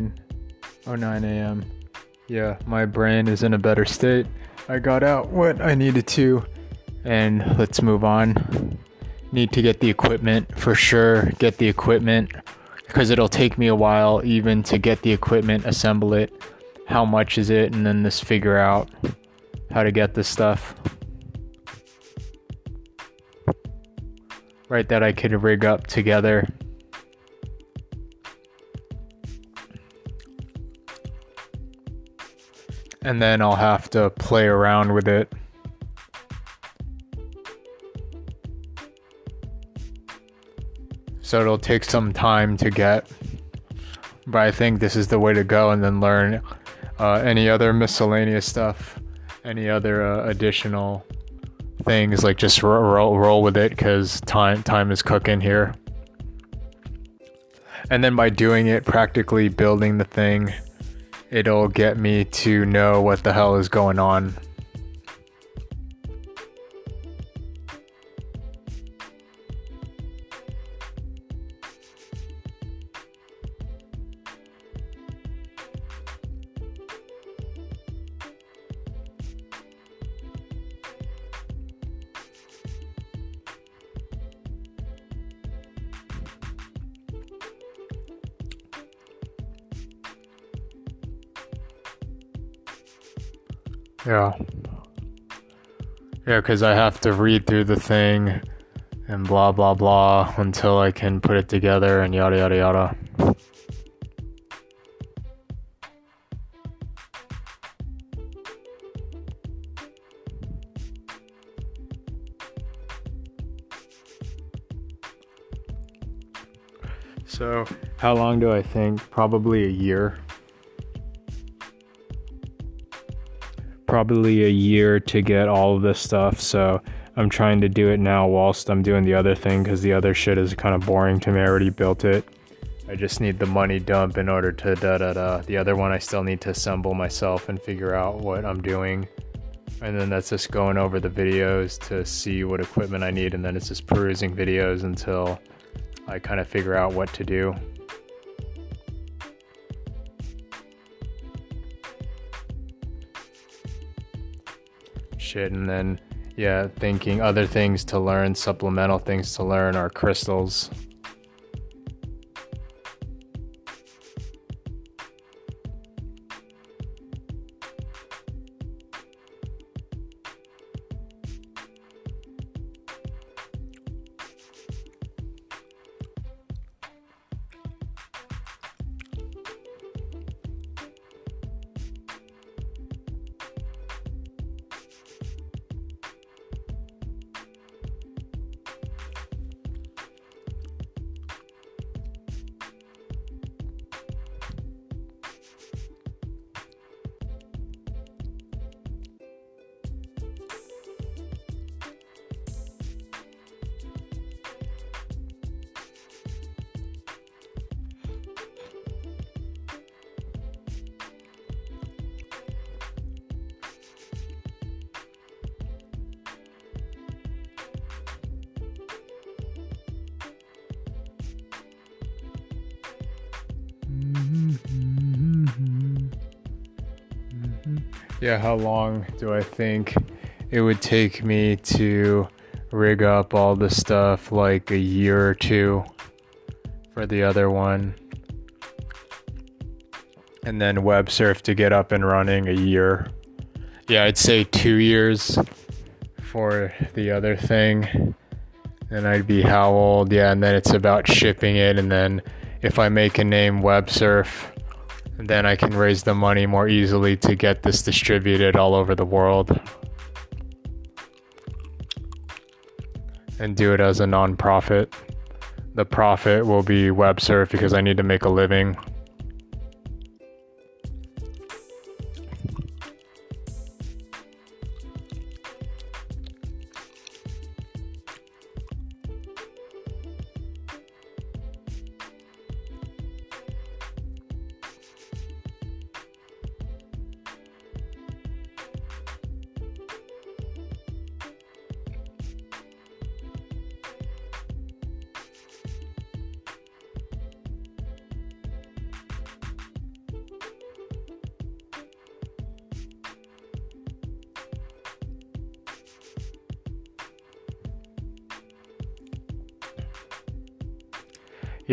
9 09 a.m. Yeah, my brain is in a better state. I got out what I needed to, and let's move on. Need to get the equipment for sure. Get the equipment because it'll take me a while even to get the equipment, assemble it. How much is it, and then just figure out how to get this stuff. Right, that I could rig up together. And then I'll have to play around with it. So it'll take some time to get. But I think this is the way to go and then learn uh, any other miscellaneous stuff any other uh, additional things like just roll, roll with it because time time is cooking here and then by doing it practically building the thing it'll get me to know what the hell is going on Yeah. Yeah, because I have to read through the thing and blah blah blah until I can put it together and yada yada yada. So, how long do I think? Probably a year. Probably a year to get all of this stuff. So I'm trying to do it now whilst I'm doing the other thing because the other shit is kind of boring to me. I already built it. I just need the money dump in order to da da da. The other one I still need to assemble myself and figure out what I'm doing. And then that's just going over the videos to see what equipment I need. And then it's just perusing videos until I kind of figure out what to do. Shit and then yeah thinking other things to learn supplemental things to learn are crystals yeah, how long do I think it would take me to rig up all the stuff? Like a year or two for the other one. And then web surf to get up and running a year. Yeah, I'd say two years for the other thing. And I'd be how old? Yeah, and then it's about shipping it. And then if I make a name web surf, then I can raise the money more easily to get this distributed all over the world and do it as a non-profit. The profit will be web surf because I need to make a living.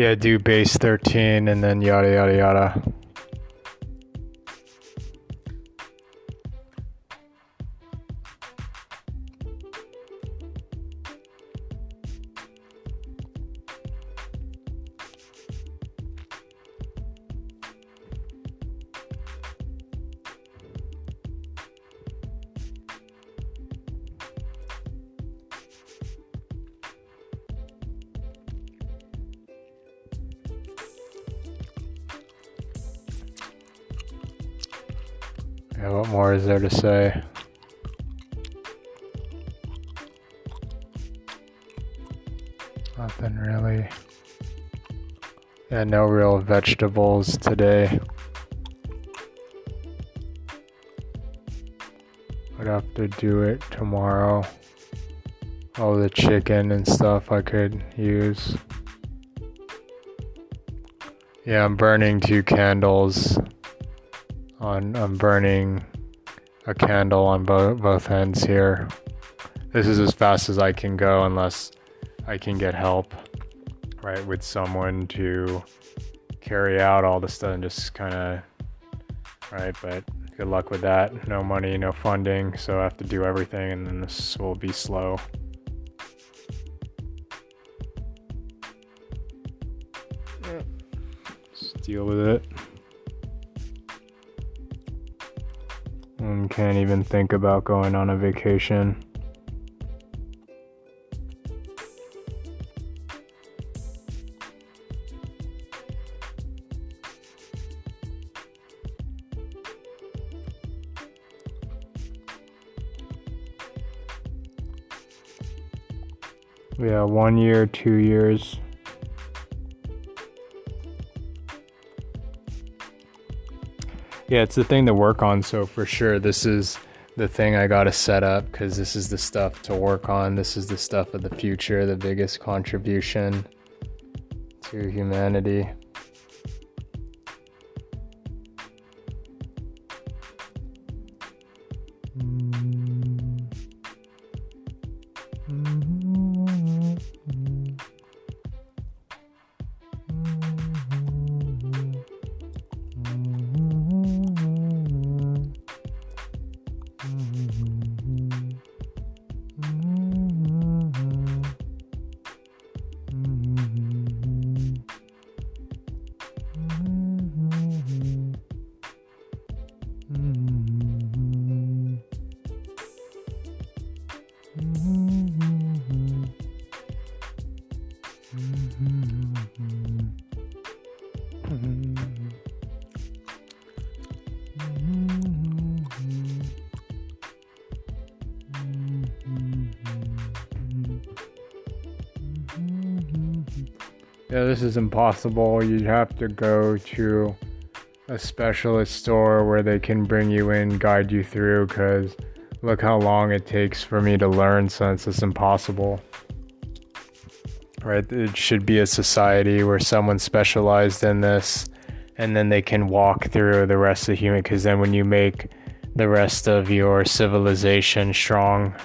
Yeah, do base 13 and then yada yada yada. Yeah, what more is there to say? Nothing really. Yeah, no real vegetables today. I'd have to do it tomorrow. All the chicken and stuff I could use. Yeah, I'm burning two candles on I'm burning a candle on both both ends here. This is as fast as I can go unless I can get help, right, with someone to carry out all the stuff and just kind of, right, but good luck with that. No money, no funding, so I have to do everything and then this will be slow. Just deal with it. Can't even think about going on a vacation. Yeah, one year, two years. Yeah, it's the thing to work on. So for sure, this is the thing I got to set up because this is the stuff to work on. This is the stuff of the future, the biggest contribution to humanity. Yeah, this is impossible. You'd have to go to a specialist store where they can bring you in, guide you through, because look how long it takes for me to learn since it's impossible. Right? It should be a society where someone specialized in this and then they can walk through the rest of the human because then when you make the rest of your civilization strong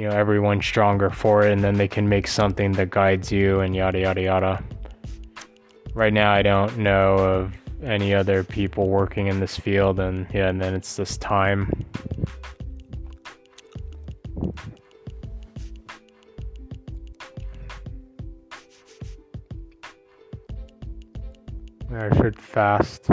you know everyone stronger for it and then they can make something that guides you and yada yada yada right now i don't know of any other people working in this field and yeah and then it's this time I should fast.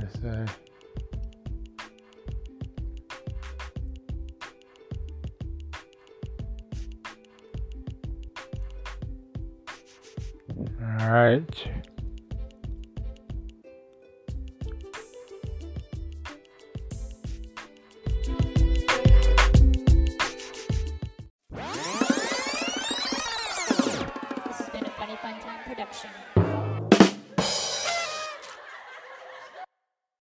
To say. All right.